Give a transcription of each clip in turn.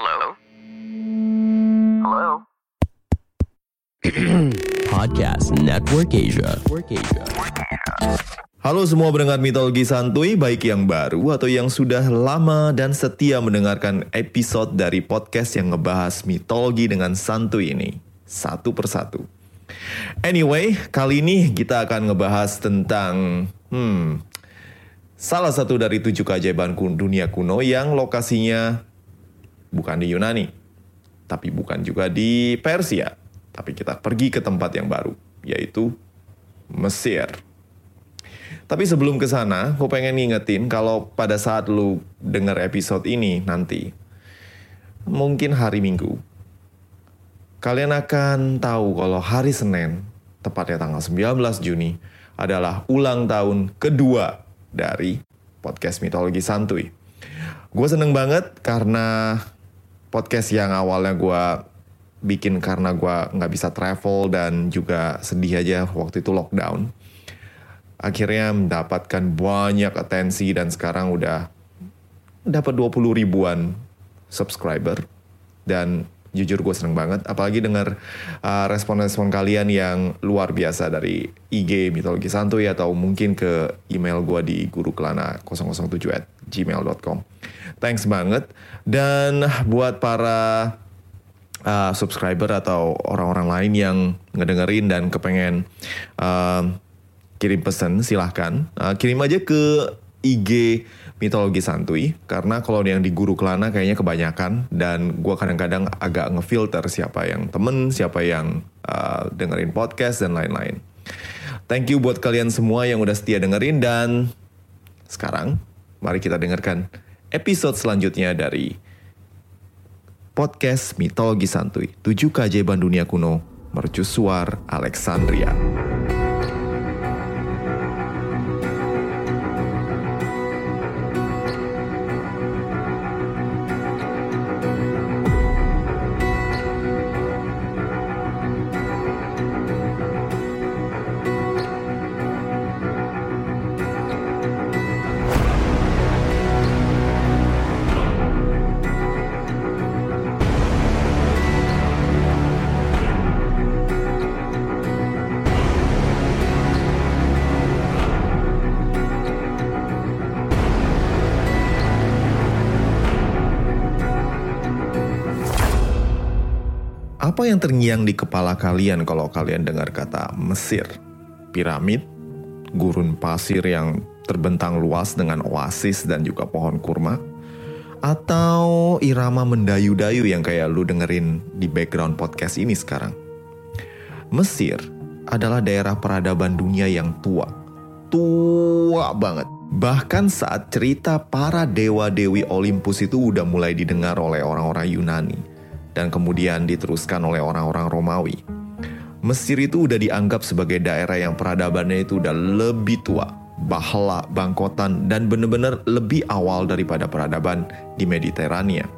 Hello? Hello? Podcast Network Asia. Halo semua pendengar mitologi santuy, baik yang baru atau yang sudah lama dan setia mendengarkan episode dari podcast yang ngebahas mitologi dengan santuy ini, satu persatu. Anyway, kali ini kita akan ngebahas tentang, hmm, salah satu dari tujuh keajaiban dunia kuno yang lokasinya bukan di Yunani, tapi bukan juga di Persia. Tapi kita pergi ke tempat yang baru, yaitu Mesir. Tapi sebelum ke sana, gue pengen ngingetin kalau pada saat lu denger episode ini nanti, mungkin hari Minggu, kalian akan tahu kalau hari Senin, tepatnya tanggal 19 Juni, adalah ulang tahun kedua dari podcast Mitologi Santuy. Gue seneng banget karena podcast yang awalnya gue bikin karena gue nggak bisa travel dan juga sedih aja waktu itu lockdown. Akhirnya mendapatkan banyak atensi dan sekarang udah dapat 20 ribuan subscriber. Dan jujur gue seneng banget. Apalagi dengar uh, respon-respon kalian yang luar biasa dari IG mitologi santuy atau mungkin ke email gue di gurukelana 007 at gmail.com thanks banget. Dan buat para uh, subscriber atau orang-orang lain yang ngedengerin dan kepengen uh, kirim pesan silahkan uh, kirim aja ke IG mitologi santuy karena kalau yang di guru kelana kayaknya kebanyakan dan gua kadang-kadang agak ngefilter siapa yang temen siapa yang uh, dengerin podcast dan lain-lain thank you buat kalian semua yang udah setia dengerin dan sekarang mari kita dengarkan episode selanjutnya dari podcast mitologi santuy 7 keajaiban dunia kuno mercusuar Alexandria. Apa yang terngiang di kepala kalian kalau kalian dengar kata Mesir? Piramid, gurun pasir yang terbentang luas dengan oasis dan juga pohon kurma? Atau irama mendayu-dayu yang kayak lu dengerin di background podcast ini sekarang? Mesir adalah daerah peradaban dunia yang tua. Tua banget. Bahkan saat cerita para dewa-dewi Olympus itu udah mulai didengar oleh orang-orang Yunani dan kemudian diteruskan oleh orang-orang Romawi. Mesir itu udah dianggap sebagai daerah yang peradabannya itu udah lebih tua, Bahla, Bangkotan, dan bener-bener lebih awal daripada peradaban di Mediterania.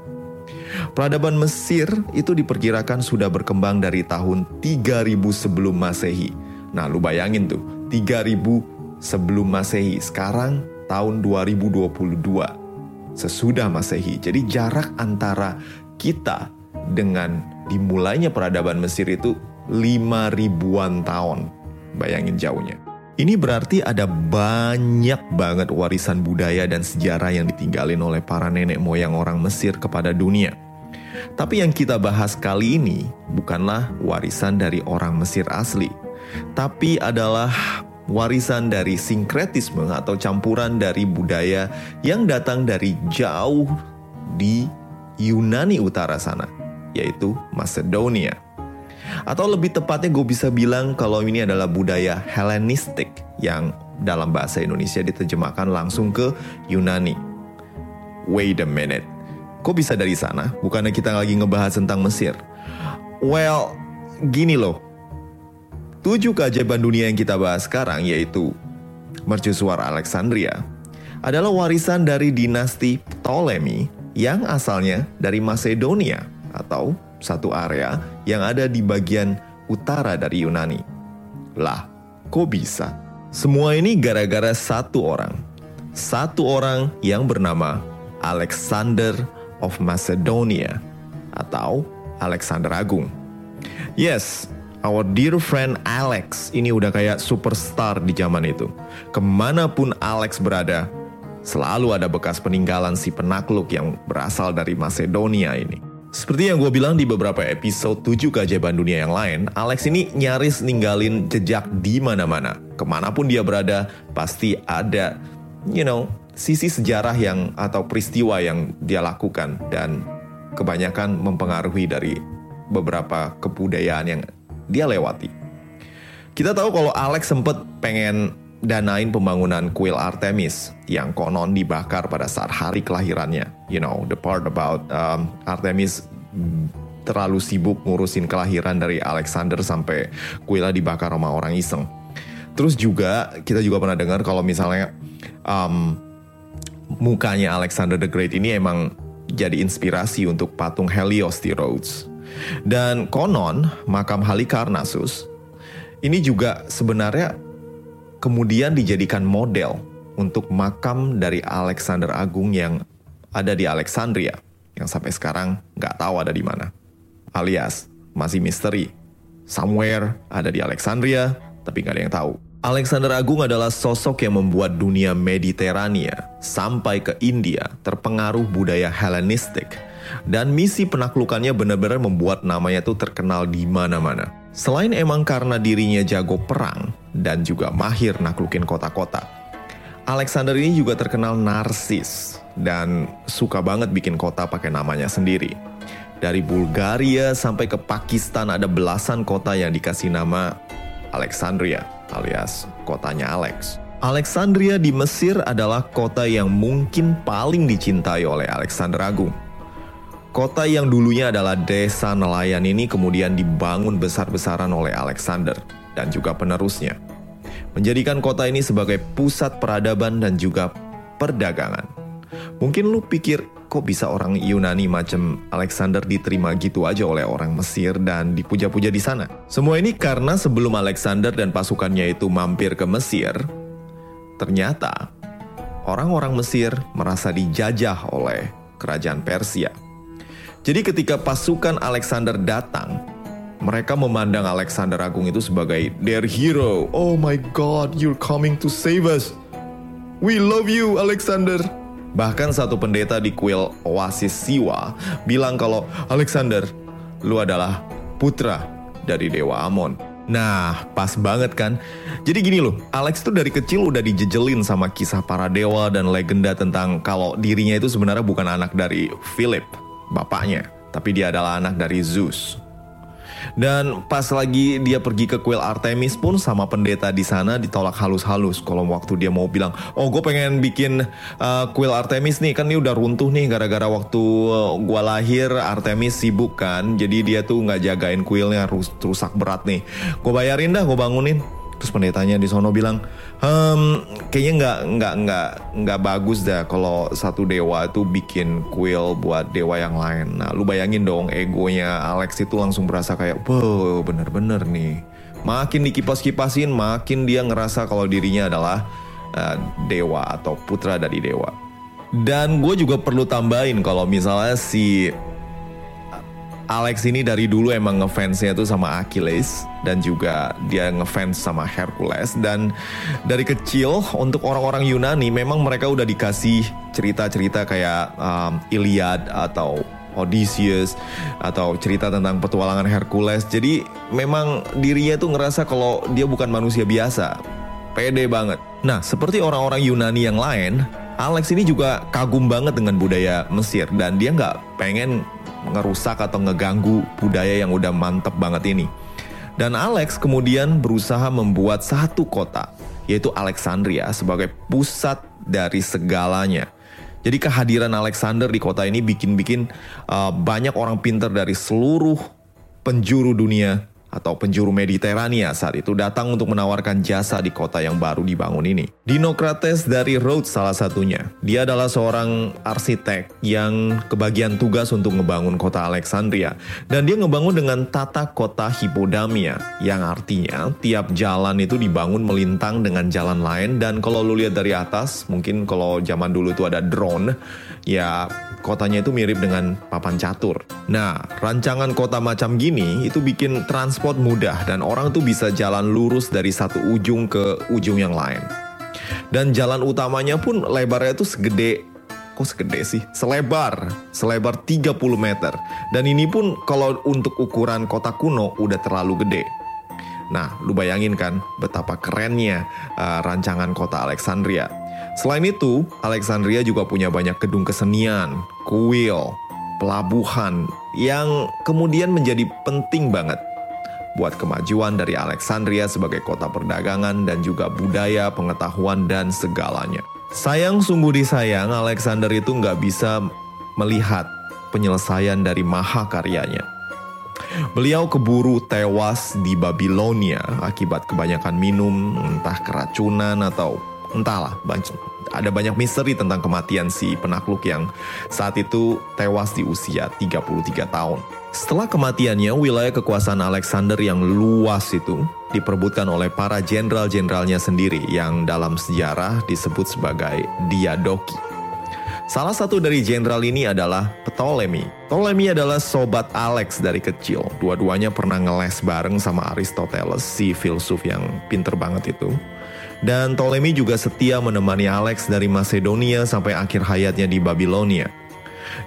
Peradaban Mesir itu diperkirakan sudah berkembang dari tahun 3000 sebelum Masehi. Nah, lu bayangin tuh, 3000 sebelum Masehi. Sekarang tahun 2022 sesudah Masehi. Jadi jarak antara kita dengan dimulainya peradaban Mesir itu 5 ribuan tahun. Bayangin jauhnya. Ini berarti ada banyak banget warisan budaya dan sejarah yang ditinggalin oleh para nenek moyang orang Mesir kepada dunia. Tapi yang kita bahas kali ini bukanlah warisan dari orang Mesir asli, tapi adalah warisan dari sinkretisme atau campuran dari budaya yang datang dari jauh di Yunani utara sana, yaitu Macedonia. Atau lebih tepatnya gue bisa bilang kalau ini adalah budaya Hellenistik yang dalam bahasa Indonesia diterjemahkan langsung ke Yunani. Wait a minute, kok bisa dari sana? Bukannya kita lagi ngebahas tentang Mesir? Well, gini loh. Tujuh keajaiban dunia yang kita bahas sekarang yaitu Mercusuar Alexandria adalah warisan dari dinasti Ptolemy yang asalnya dari Macedonia atau satu area yang ada di bagian utara dari Yunani. Lah, kok bisa? Semua ini gara-gara satu orang. Satu orang yang bernama Alexander of Macedonia atau Alexander Agung. Yes, our dear friend Alex ini udah kayak superstar di zaman itu. Ke mana pun Alex berada, selalu ada bekas peninggalan si penakluk yang berasal dari Macedonia ini. Seperti yang gue bilang di beberapa episode 7 keajaiban dunia yang lain, Alex ini nyaris ninggalin jejak di mana-mana. Ke mana pun dia berada, pasti ada, you know, sisi sejarah yang atau peristiwa yang dia lakukan dan kebanyakan mempengaruhi dari beberapa kebudayaan yang dia lewati. Kita tahu kalau Alex sempat pengen danain pembangunan kuil Artemis yang konon dibakar pada saat hari kelahirannya. You know, the part about um, Artemis terlalu sibuk ngurusin kelahiran dari Alexander sampai kuilnya dibakar sama orang iseng. Terus juga kita juga pernah dengar kalau misalnya um, mukanya Alexander the Great ini emang jadi inspirasi untuk patung Helios di Rhodes. Dan konon makam Halikarnassus ini juga sebenarnya kemudian dijadikan model untuk makam dari Alexander Agung yang ada di Alexandria, yang sampai sekarang nggak tahu ada di mana. Alias, masih misteri. Somewhere ada di Alexandria, tapi nggak ada yang tahu. Alexander Agung adalah sosok yang membuat dunia Mediterania sampai ke India terpengaruh budaya Hellenistik dan misi penaklukannya benar-benar membuat namanya tuh terkenal di mana-mana. Selain emang karena dirinya jago perang dan juga mahir naklukin kota-kota, Alexander ini juga terkenal narsis dan suka banget bikin kota pakai namanya sendiri. Dari Bulgaria sampai ke Pakistan ada belasan kota yang dikasih nama Alexandria alias kotanya Alex. Alexandria di Mesir adalah kota yang mungkin paling dicintai oleh Alexander Agung. Kota yang dulunya adalah desa nelayan ini kemudian dibangun besar-besaran oleh Alexander dan juga penerusnya. Menjadikan kota ini sebagai pusat peradaban dan juga perdagangan. Mungkin lu pikir kok bisa orang Yunani macam Alexander diterima gitu aja oleh orang Mesir dan dipuja-puja di sana. Semua ini karena sebelum Alexander dan pasukannya itu mampir ke Mesir, ternyata orang-orang Mesir merasa dijajah oleh kerajaan Persia. Jadi ketika pasukan Alexander datang, mereka memandang Alexander Agung itu sebagai their hero. Oh my god, you're coming to save us. We love you, Alexander. Bahkan satu pendeta di kuil Oasis Siwa bilang kalau Alexander, lu adalah putra dari Dewa Amon. Nah, pas banget kan? Jadi gini loh, Alex tuh dari kecil udah dijejelin sama kisah para dewa dan legenda tentang kalau dirinya itu sebenarnya bukan anak dari Philip, bapaknya, tapi dia adalah anak dari Zeus. Dan pas lagi dia pergi ke kuil Artemis pun sama pendeta di sana ditolak halus-halus. Kalau waktu dia mau bilang, oh gue pengen bikin uh, kuil Artemis nih, kan ini udah runtuh nih gara-gara waktu uh, gue lahir Artemis sibuk kan. Jadi dia tuh nggak jagain kuilnya rusak berat nih. Gue bayarin dah, gue bangunin. Terus pendetanya di sono bilang, hm, kayaknya nggak nggak nggak nggak bagus dah kalau satu dewa itu bikin kuil buat dewa yang lain. Nah, lu bayangin dong egonya Alex itu langsung berasa kayak, wow bener-bener nih. Makin dikipas-kipasin, makin dia ngerasa kalau dirinya adalah uh, dewa atau putra dari dewa. Dan gue juga perlu tambahin kalau misalnya si Alex ini dari dulu emang ngefansnya tuh sama Achilles dan juga dia ngefans sama Hercules dan dari kecil untuk orang-orang Yunani memang mereka udah dikasih cerita-cerita kayak um, Iliad atau Odysseus atau cerita tentang petualangan Hercules. Jadi memang dirinya tuh ngerasa kalau dia bukan manusia biasa. Pede banget. Nah, seperti orang-orang Yunani yang lain, Alex ini juga kagum banget dengan budaya Mesir dan dia nggak pengen ngerusak atau ngeganggu budaya yang udah mantep banget ini. Dan Alex kemudian berusaha membuat satu kota, yaitu Alexandria sebagai pusat dari segalanya. Jadi kehadiran Alexander di kota ini bikin-bikin uh, banyak orang pinter dari seluruh penjuru dunia atau penjuru Mediterania saat itu datang untuk menawarkan jasa di kota yang baru dibangun ini. Dinokrates dari Rhodes salah satunya. Dia adalah seorang arsitek yang kebagian tugas untuk ngebangun kota Alexandria. Dan dia ngebangun dengan tata kota Hippodamia, yang artinya tiap jalan itu dibangun melintang dengan jalan lain. Dan kalau lu lihat dari atas, mungkin kalau zaman dulu itu ada drone, Ya, kotanya itu mirip dengan papan catur. Nah, rancangan kota macam gini itu bikin transport mudah dan orang tuh bisa jalan lurus dari satu ujung ke ujung yang lain. Dan jalan utamanya pun lebarnya itu segede kok segede sih? Selebar, selebar 30 meter. Dan ini pun kalau untuk ukuran kota kuno udah terlalu gede. Nah, lu bayangin kan betapa kerennya uh, rancangan kota Alexandria. Selain itu, Alexandria juga punya banyak gedung kesenian, kuil, pelabuhan yang kemudian menjadi penting banget buat kemajuan dari Alexandria sebagai kota perdagangan dan juga budaya, pengetahuan, dan segalanya. Sayang sungguh disayang Alexander itu nggak bisa melihat penyelesaian dari mahakaryanya. Beliau keburu tewas di Babilonia akibat kebanyakan minum, entah keracunan atau entahlah ada banyak misteri tentang kematian si penakluk yang saat itu tewas di usia 33 tahun. Setelah kematiannya, wilayah kekuasaan Alexander yang luas itu diperbutkan oleh para jenderal-jenderalnya sendiri yang dalam sejarah disebut sebagai Diadoki. Salah satu dari jenderal ini adalah Ptolemy. Ptolemy adalah sobat Alex dari kecil. Dua-duanya pernah ngeles bareng sama Aristoteles, si filsuf yang pinter banget itu. Dan Ptolemy juga setia menemani Alex dari Macedonia sampai akhir hayatnya di Babilonia.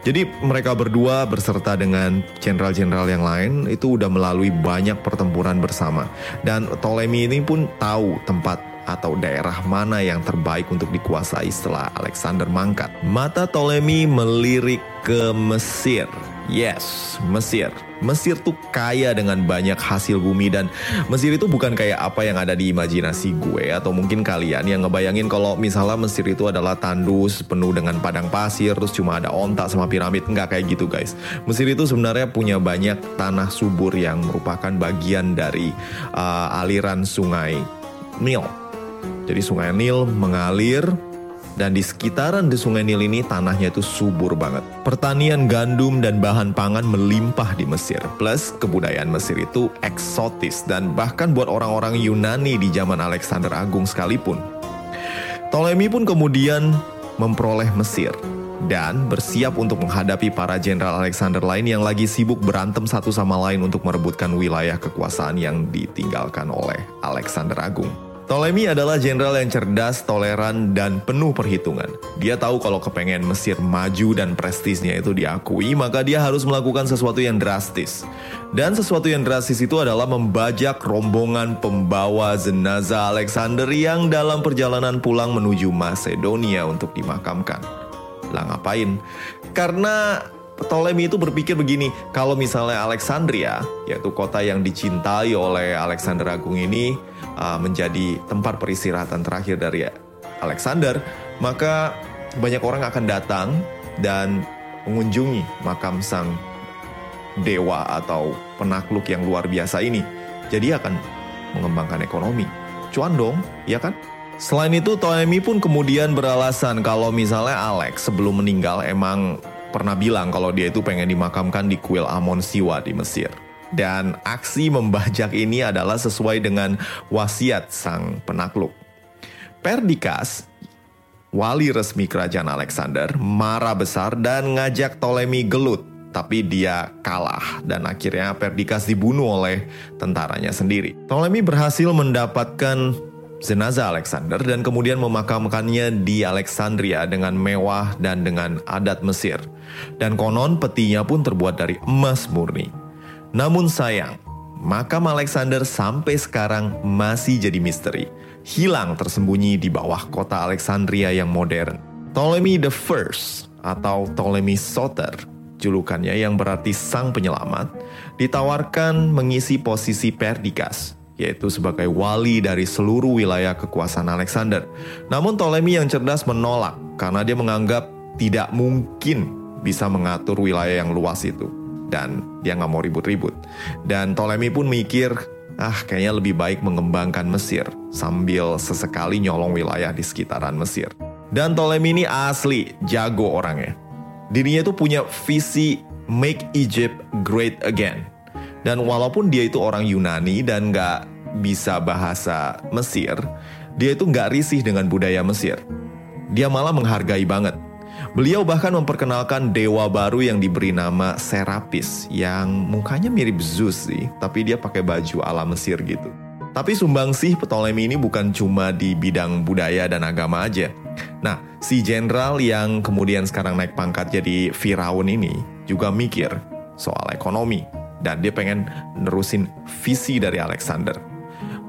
Jadi mereka berdua berserta dengan jenderal-jenderal yang lain itu udah melalui banyak pertempuran bersama. Dan Ptolemy ini pun tahu tempat atau daerah mana yang terbaik untuk dikuasai setelah Alexander mangkat. Mata Ptolemy melirik ke Mesir. Yes, Mesir. Mesir tuh kaya dengan banyak hasil bumi dan Mesir itu bukan kayak apa yang ada di imajinasi gue atau mungkin kalian yang ngebayangin kalau misalnya Mesir itu adalah tandus penuh dengan padang pasir terus cuma ada ontak sama piramid nggak kayak gitu guys. Mesir itu sebenarnya punya banyak tanah subur yang merupakan bagian dari uh, aliran sungai Nil. Jadi sungai Nil mengalir dan di sekitaran di Sungai Nil ini tanahnya itu subur banget. Pertanian gandum dan bahan pangan melimpah di Mesir. Plus kebudayaan Mesir itu eksotis dan bahkan buat orang-orang Yunani di zaman Alexander Agung sekalipun. Ptolemy pun kemudian memperoleh Mesir dan bersiap untuk menghadapi para jenderal Alexander lain yang lagi sibuk berantem satu sama lain untuk merebutkan wilayah kekuasaan yang ditinggalkan oleh Alexander Agung. Ptolemy adalah jenderal yang cerdas, toleran, dan penuh perhitungan. Dia tahu kalau kepengen Mesir maju dan prestisnya itu diakui, maka dia harus melakukan sesuatu yang drastis. Dan sesuatu yang drastis itu adalah membajak rombongan pembawa jenazah Alexander yang dalam perjalanan pulang menuju Macedonia untuk dimakamkan. Lah ngapain? Karena Ptolemy itu berpikir begini, kalau misalnya Alexandria, yaitu kota yang dicintai oleh Alexander Agung ini, uh, menjadi tempat peristirahatan terakhir dari Alexander, maka banyak orang akan datang dan mengunjungi makam sang dewa atau penakluk yang luar biasa ini. Jadi akan mengembangkan ekonomi. Cuan dong, ya kan? Selain itu, Ptolemy pun kemudian beralasan kalau misalnya Alex sebelum meninggal emang pernah bilang kalau dia itu pengen dimakamkan di kuil Amon Siwa di Mesir. Dan aksi membajak ini adalah sesuai dengan wasiat sang penakluk. Perdikas, wali resmi kerajaan Alexander, marah besar dan ngajak Ptolemy gelut. Tapi dia kalah dan akhirnya Perdikas dibunuh oleh tentaranya sendiri. Ptolemy berhasil mendapatkan jenazah Alexander dan kemudian memakamkannya di Alexandria dengan mewah dan dengan adat Mesir. Dan konon petinya pun terbuat dari emas murni. Namun sayang, makam Alexander sampai sekarang masih jadi misteri. Hilang tersembunyi di bawah kota Alexandria yang modern. Ptolemy the First atau Ptolemy Soter, julukannya yang berarti sang penyelamat, ditawarkan mengisi posisi Perdikas yaitu sebagai wali dari seluruh wilayah kekuasaan Alexander. Namun Ptolemy yang cerdas menolak karena dia menganggap tidak mungkin bisa mengatur wilayah yang luas itu. Dan dia nggak mau ribut-ribut. Dan Ptolemy pun mikir, ah kayaknya lebih baik mengembangkan Mesir sambil sesekali nyolong wilayah di sekitaran Mesir. Dan Ptolemy ini asli jago orangnya. Dirinya itu punya visi make Egypt great again dan walaupun dia itu orang Yunani dan nggak bisa bahasa Mesir, dia itu nggak risih dengan budaya Mesir. Dia malah menghargai banget. Beliau bahkan memperkenalkan dewa baru yang diberi nama Serapis yang mukanya mirip Zeus sih, tapi dia pakai baju ala Mesir gitu. Tapi sumbangsih Ptolemy ini bukan cuma di bidang budaya dan agama aja. Nah, si jenderal yang kemudian sekarang naik pangkat jadi Firaun ini juga mikir soal ekonomi. Dan dia pengen nerusin visi dari Alexander.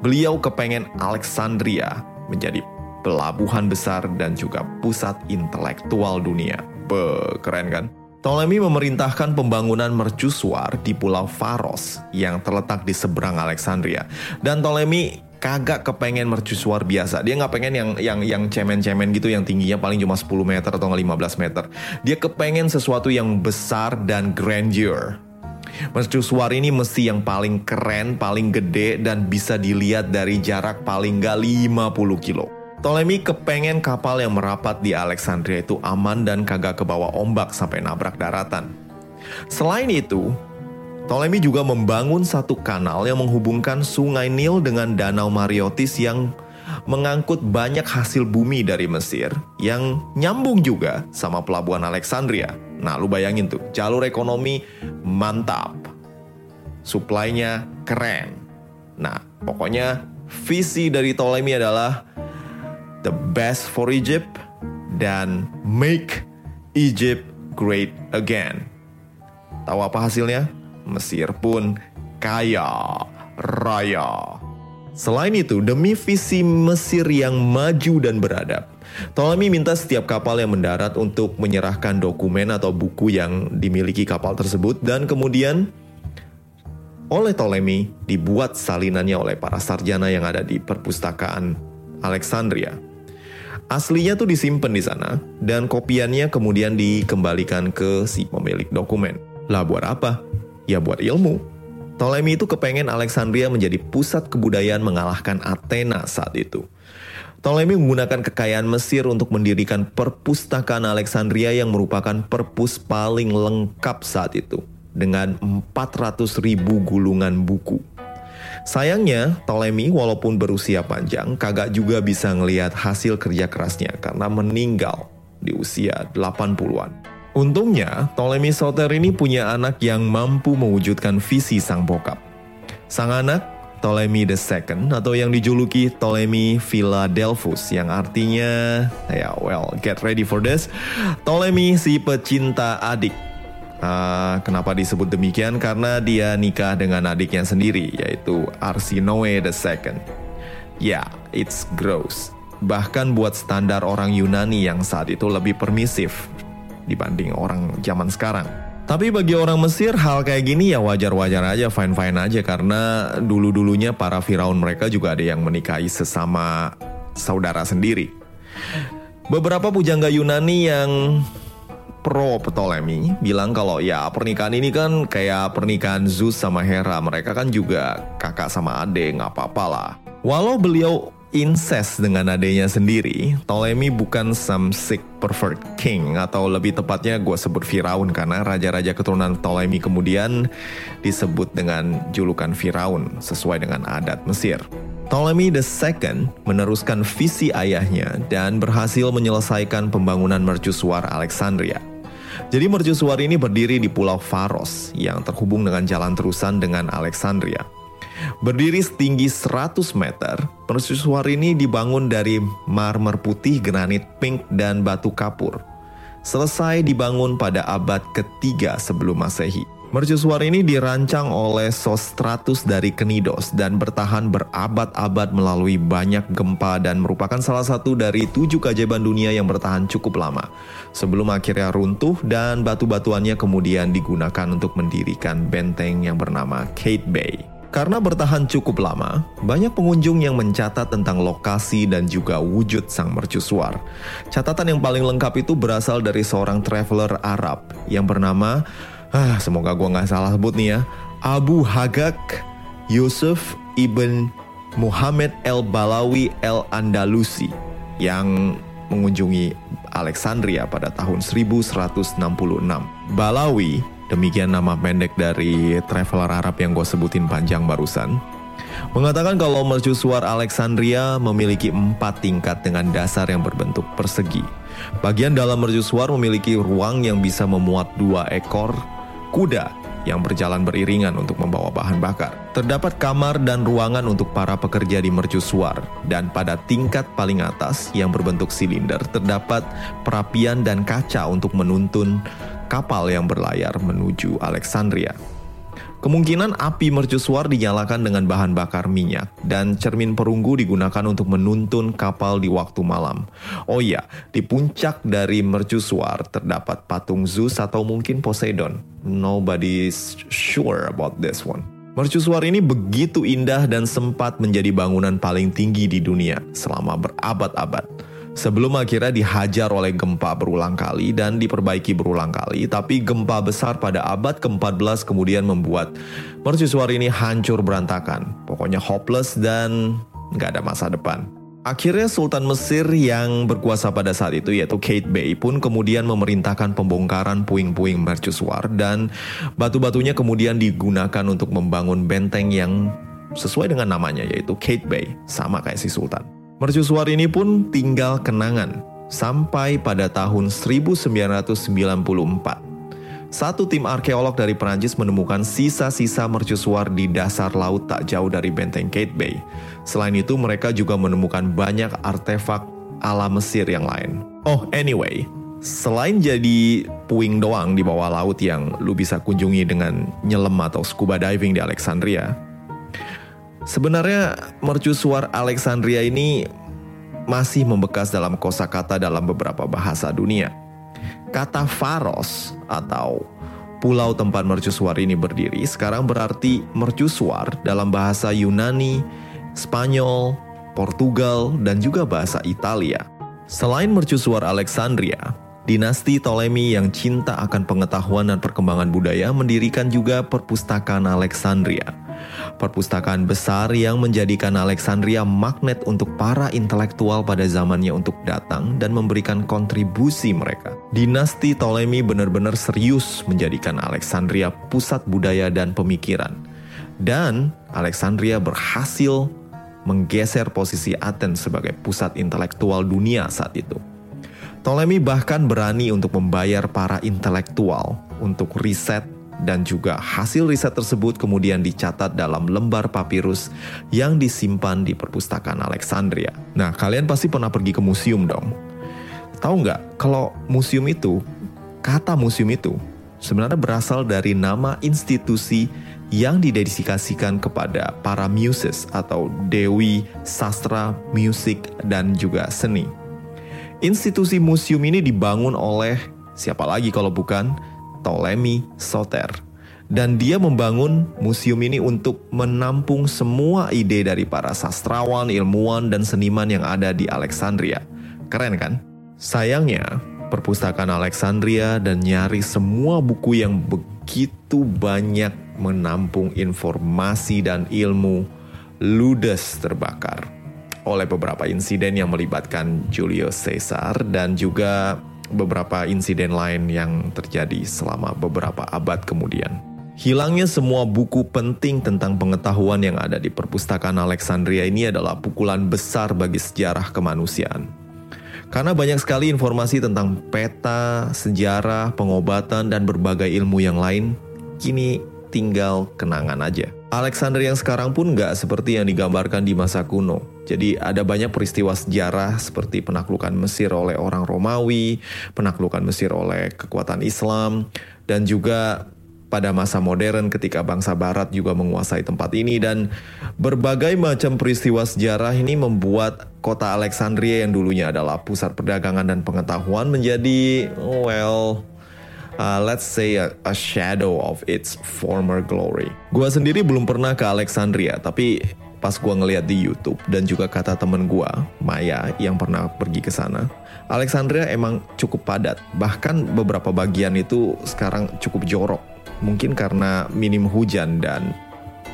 Beliau kepengen Alexandria menjadi pelabuhan besar dan juga pusat intelektual dunia. Be, keren kan? Ptolemy memerintahkan pembangunan mercusuar di Pulau Faros yang terletak di seberang Alexandria. Dan Ptolemy kagak kepengen mercusuar biasa. Dia nggak pengen yang yang yang cemen-cemen gitu yang tingginya paling cuma 10 meter atau 15 meter. Dia kepengen sesuatu yang besar dan grandeur. Mercusuar ini mesti yang paling keren, paling gede, dan bisa dilihat dari jarak paling nggak 50 kilo. Ptolemy kepengen kapal yang merapat di Alexandria itu aman dan kagak kebawa ombak sampai nabrak daratan. Selain itu, Ptolemy juga membangun satu kanal yang menghubungkan sungai Nil dengan danau Mariotis yang mengangkut banyak hasil bumi dari Mesir yang nyambung juga sama pelabuhan Alexandria. Nah, lu bayangin tuh, jalur ekonomi mantap. Suplainya keren. Nah, pokoknya visi dari Ptolemy adalah the best for Egypt dan make Egypt great again. Tahu apa hasilnya? Mesir pun kaya raya. Selain itu, demi visi Mesir yang maju dan beradab, Ptolemy minta setiap kapal yang mendarat untuk menyerahkan dokumen atau buku yang dimiliki kapal tersebut dan kemudian oleh Ptolemy dibuat salinannya oleh para sarjana yang ada di perpustakaan Alexandria. Aslinya tuh disimpan di sana dan kopiannya kemudian dikembalikan ke si pemilik dokumen. Lah buat apa? Ya buat ilmu. Ptolemy itu kepengen Alexandria menjadi pusat kebudayaan mengalahkan Athena saat itu. Ptolemy menggunakan kekayaan Mesir untuk mendirikan perpustakaan Alexandria yang merupakan perpus paling lengkap saat itu dengan 400 ribu gulungan buku. Sayangnya, Ptolemy walaupun berusia panjang, kagak juga bisa ngelihat hasil kerja kerasnya karena meninggal di usia 80-an. Untungnya, Ptolemy Soter ini punya anak yang mampu mewujudkan visi sang bokap. Sang anak, Ptolemy II atau yang dijuluki Ptolemy Philadelphus yang artinya, ya well, get ready for this, Ptolemy si pecinta adik Uh, kenapa disebut demikian? Karena dia nikah dengan adiknya sendiri, yaitu Arsinoe II. Ya, yeah, it's gross. Bahkan buat standar orang Yunani yang saat itu lebih permisif dibanding orang zaman sekarang. Tapi bagi orang Mesir hal kayak gini ya wajar-wajar aja, fine-fine aja karena dulu-dulunya para firaun mereka juga ada yang menikahi sesama saudara sendiri. Beberapa pujangga Yunani yang pro Ptolemy bilang kalau ya pernikahan ini kan kayak pernikahan Zeus sama Hera. Mereka kan juga kakak sama adik, nggak apa-apa lah. Walau beliau incest dengan adiknya sendiri, Ptolemy bukan some sick pervert king atau lebih tepatnya gue sebut Firaun karena raja-raja keturunan Ptolemy kemudian disebut dengan julukan Firaun sesuai dengan adat Mesir. Ptolemy II meneruskan visi ayahnya dan berhasil menyelesaikan pembangunan mercusuar Alexandria. Jadi mercusuar ini berdiri di Pulau Faros yang terhubung dengan jalan terusan dengan Alexandria. Berdiri setinggi 100 meter, mercusuar ini dibangun dari marmer putih, granit pink, dan batu kapur. Selesai dibangun pada abad ketiga sebelum masehi. Mercusuar ini dirancang oleh Sostratus dari Knidos dan bertahan berabad-abad melalui banyak gempa dan merupakan salah satu dari tujuh keajaiban dunia yang bertahan cukup lama. Sebelum akhirnya runtuh dan batu-batuannya kemudian digunakan untuk mendirikan benteng yang bernama Kate Bay. Karena bertahan cukup lama, banyak pengunjung yang mencatat tentang lokasi dan juga wujud sang mercusuar. Catatan yang paling lengkap itu berasal dari seorang traveler Arab yang bernama ah, semoga gue nggak salah sebut nih ya, Abu Hagak Yusuf ibn Muhammad el Balawi el Andalusi yang mengunjungi Alexandria pada tahun 1166. Balawi, demikian nama pendek dari traveler Arab yang gue sebutin panjang barusan. mengatakan kalau mercusuar Alexandria memiliki empat tingkat dengan dasar yang berbentuk persegi. Bagian dalam mercusuar memiliki ruang yang bisa memuat dua ekor kuda yang berjalan beriringan untuk membawa bahan bakar. Terdapat kamar dan ruangan untuk para pekerja di mercusuar, dan pada tingkat paling atas yang berbentuk silinder terdapat perapian dan kaca untuk menuntun kapal yang berlayar menuju Alexandria. Kemungkinan api mercusuar dinyalakan dengan bahan bakar minyak dan cermin perunggu digunakan untuk menuntun kapal di waktu malam. Oh iya, di puncak dari mercusuar terdapat patung Zeus atau mungkin Poseidon. Nobody's sure about this one. Mercusuar ini begitu indah dan sempat menjadi bangunan paling tinggi di dunia selama berabad-abad sebelum akhirnya dihajar oleh gempa berulang kali dan diperbaiki berulang kali, tapi gempa besar pada abad ke-14 kemudian membuat mercusuar ini hancur berantakan. Pokoknya hopeless dan nggak ada masa depan. Akhirnya Sultan Mesir yang berkuasa pada saat itu yaitu Kate Bey pun kemudian memerintahkan pembongkaran puing-puing mercusuar dan batu-batunya kemudian digunakan untuk membangun benteng yang sesuai dengan namanya yaitu Kate Bay, sama kayak si Sultan. Mercusuar ini pun tinggal kenangan sampai pada tahun 1994. Satu tim arkeolog dari Perancis menemukan sisa-sisa mercusuar di dasar laut tak jauh dari benteng Kate Bay. Selain itu, mereka juga menemukan banyak artefak ala Mesir yang lain. Oh, anyway, selain jadi puing doang di bawah laut yang lu bisa kunjungi dengan nyelam atau scuba diving di Alexandria, Sebenarnya mercusuar Alexandria ini masih membekas dalam kosakata dalam beberapa bahasa dunia. Kata Faros atau pulau tempat mercusuar ini berdiri sekarang berarti mercusuar dalam bahasa Yunani, Spanyol, Portugal, dan juga bahasa Italia. Selain mercusuar Alexandria, dinasti Ptolemy yang cinta akan pengetahuan dan perkembangan budaya mendirikan juga perpustakaan Alexandria perpustakaan besar yang menjadikan Alexandria magnet untuk para intelektual pada zamannya untuk datang dan memberikan kontribusi mereka. Dinasti Ptolemy benar-benar serius menjadikan Alexandria pusat budaya dan pemikiran. Dan Alexandria berhasil menggeser posisi Athens sebagai pusat intelektual dunia saat itu. Ptolemy bahkan berani untuk membayar para intelektual untuk riset dan juga hasil riset tersebut kemudian dicatat dalam lembar papirus yang disimpan di perpustakaan Alexandria. Nah, kalian pasti pernah pergi ke museum dong. Tahu nggak kalau museum itu, kata museum itu sebenarnya berasal dari nama institusi yang didedikasikan kepada para muses atau dewi sastra, musik, dan juga seni. Institusi museum ini dibangun oleh siapa lagi kalau bukan Ptolemy Soter. Dan dia membangun museum ini untuk menampung semua ide dari para sastrawan, ilmuwan, dan seniman yang ada di Alexandria. Keren kan? Sayangnya, perpustakaan Alexandria dan nyari semua buku yang begitu banyak menampung informasi dan ilmu ludes terbakar oleh beberapa insiden yang melibatkan Julius Caesar dan juga beberapa insiden lain yang terjadi selama beberapa abad kemudian. Hilangnya semua buku penting tentang pengetahuan yang ada di perpustakaan Alexandria ini adalah pukulan besar bagi sejarah kemanusiaan. Karena banyak sekali informasi tentang peta, sejarah, pengobatan, dan berbagai ilmu yang lain, kini tinggal kenangan aja. Alexandria yang sekarang pun nggak seperti yang digambarkan di masa kuno. Jadi ada banyak peristiwa sejarah seperti penaklukan Mesir oleh orang Romawi, penaklukan Mesir oleh kekuatan Islam, dan juga pada masa modern ketika bangsa barat juga menguasai tempat ini dan berbagai macam peristiwa sejarah ini membuat kota Alexandria yang dulunya adalah pusat perdagangan dan pengetahuan menjadi well uh, let's say a, a shadow of its former glory. Gua sendiri belum pernah ke Alexandria, tapi pas gua ngeliat di YouTube dan juga kata temen gua, Maya yang pernah pergi ke sana, Alexandria emang cukup padat. Bahkan beberapa bagian itu sekarang cukup jorok. Mungkin karena minim hujan dan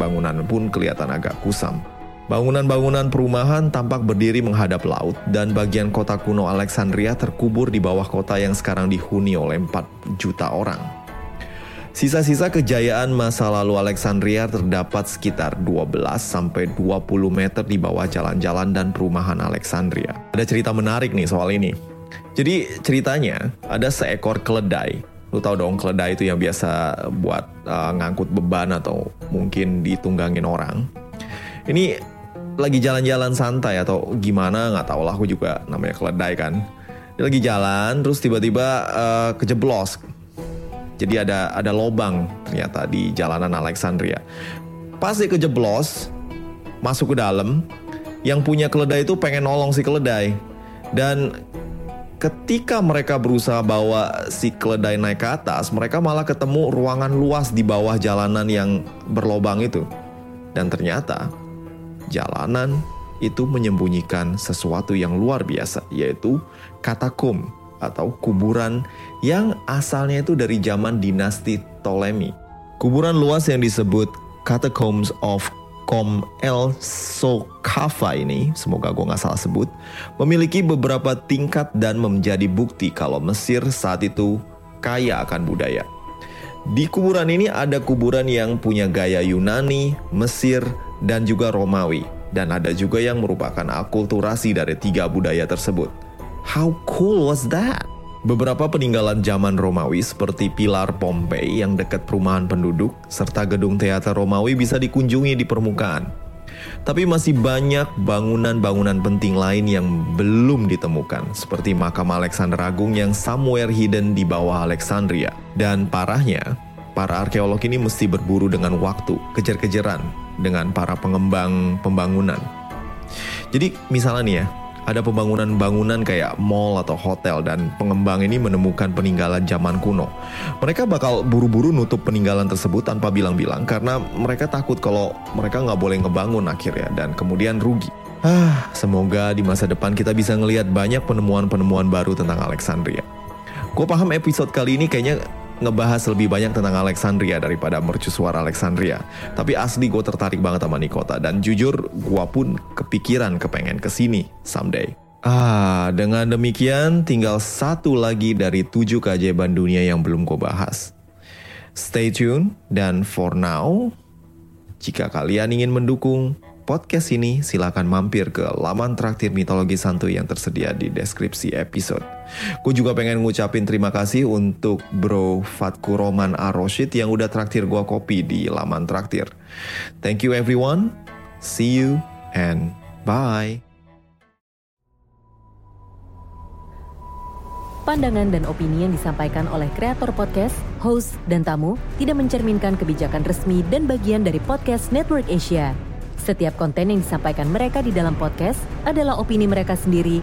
bangunan pun kelihatan agak kusam. Bangunan-bangunan perumahan tampak berdiri menghadap laut dan bagian kota kuno Alexandria terkubur di bawah kota yang sekarang dihuni oleh 4 juta orang. Sisa-sisa kejayaan masa lalu Alexandria terdapat sekitar 12 sampai 20 meter di bawah jalan-jalan dan perumahan Alexandria. Ada cerita menarik nih soal ini. Jadi ceritanya ada seekor keledai. Lu tau dong keledai itu yang biasa buat uh, ngangkut beban atau mungkin ditunggangin orang. Ini lagi jalan-jalan santai atau gimana nggak tau lah aku juga namanya keledai kan. Dia lagi jalan terus tiba-tiba uh, kejeblos jadi ada ada lobang ternyata di jalanan Alexandria. Pas dia kejeblos masuk ke dalam, yang punya keledai itu pengen nolong si keledai. Dan ketika mereka berusaha bawa si keledai naik ke atas, mereka malah ketemu ruangan luas di bawah jalanan yang berlobang itu. Dan ternyata jalanan itu menyembunyikan sesuatu yang luar biasa, yaitu katakum atau kuburan yang asalnya itu dari zaman dinasti Ptolemy. Kuburan luas yang disebut Catacombs of Kom El Sokafa ini, semoga gue nggak salah sebut, memiliki beberapa tingkat dan menjadi bukti kalau Mesir saat itu kaya akan budaya. Di kuburan ini ada kuburan yang punya gaya Yunani, Mesir, dan juga Romawi. Dan ada juga yang merupakan akulturasi dari tiga budaya tersebut. How cool was that? Beberapa peninggalan zaman Romawi seperti pilar Pompei yang dekat perumahan penduduk serta gedung teater Romawi bisa dikunjungi di permukaan. Tapi masih banyak bangunan-bangunan penting lain yang belum ditemukan seperti makam Alexander Agung yang somewhere hidden di bawah Alexandria. Dan parahnya, para arkeolog ini mesti berburu dengan waktu, kejar-kejaran dengan para pengembang pembangunan. Jadi misalnya nih ya, ada pembangunan bangunan kayak mall atau hotel dan pengembang ini menemukan peninggalan zaman kuno. Mereka bakal buru-buru nutup peninggalan tersebut tanpa bilang-bilang karena mereka takut kalau mereka nggak boleh ngebangun akhirnya dan kemudian rugi. Ah, semoga di masa depan kita bisa ngelihat banyak penemuan-penemuan baru tentang Alexandria. Gue paham episode kali ini kayaknya ngebahas lebih banyak tentang Alexandria daripada mercusuar Alexandria. Tapi asli gue tertarik banget sama Nikota dan jujur gue pun kepikiran kepengen ke sini someday. Ah, dengan demikian tinggal satu lagi dari tujuh keajaiban dunia yang belum gue bahas. Stay tune dan for now, jika kalian ingin mendukung podcast ini, silakan mampir ke laman traktir mitologi santuy yang tersedia di deskripsi episode. Gue juga pengen ngucapin terima kasih untuk bro Fatku Roman Aroshid yang udah traktir gue kopi di laman traktir. Thank you everyone, see you and bye. Pandangan dan opini yang disampaikan oleh kreator podcast, host, dan tamu tidak mencerminkan kebijakan resmi dan bagian dari podcast Network Asia. Setiap konten yang disampaikan mereka di dalam podcast adalah opini mereka sendiri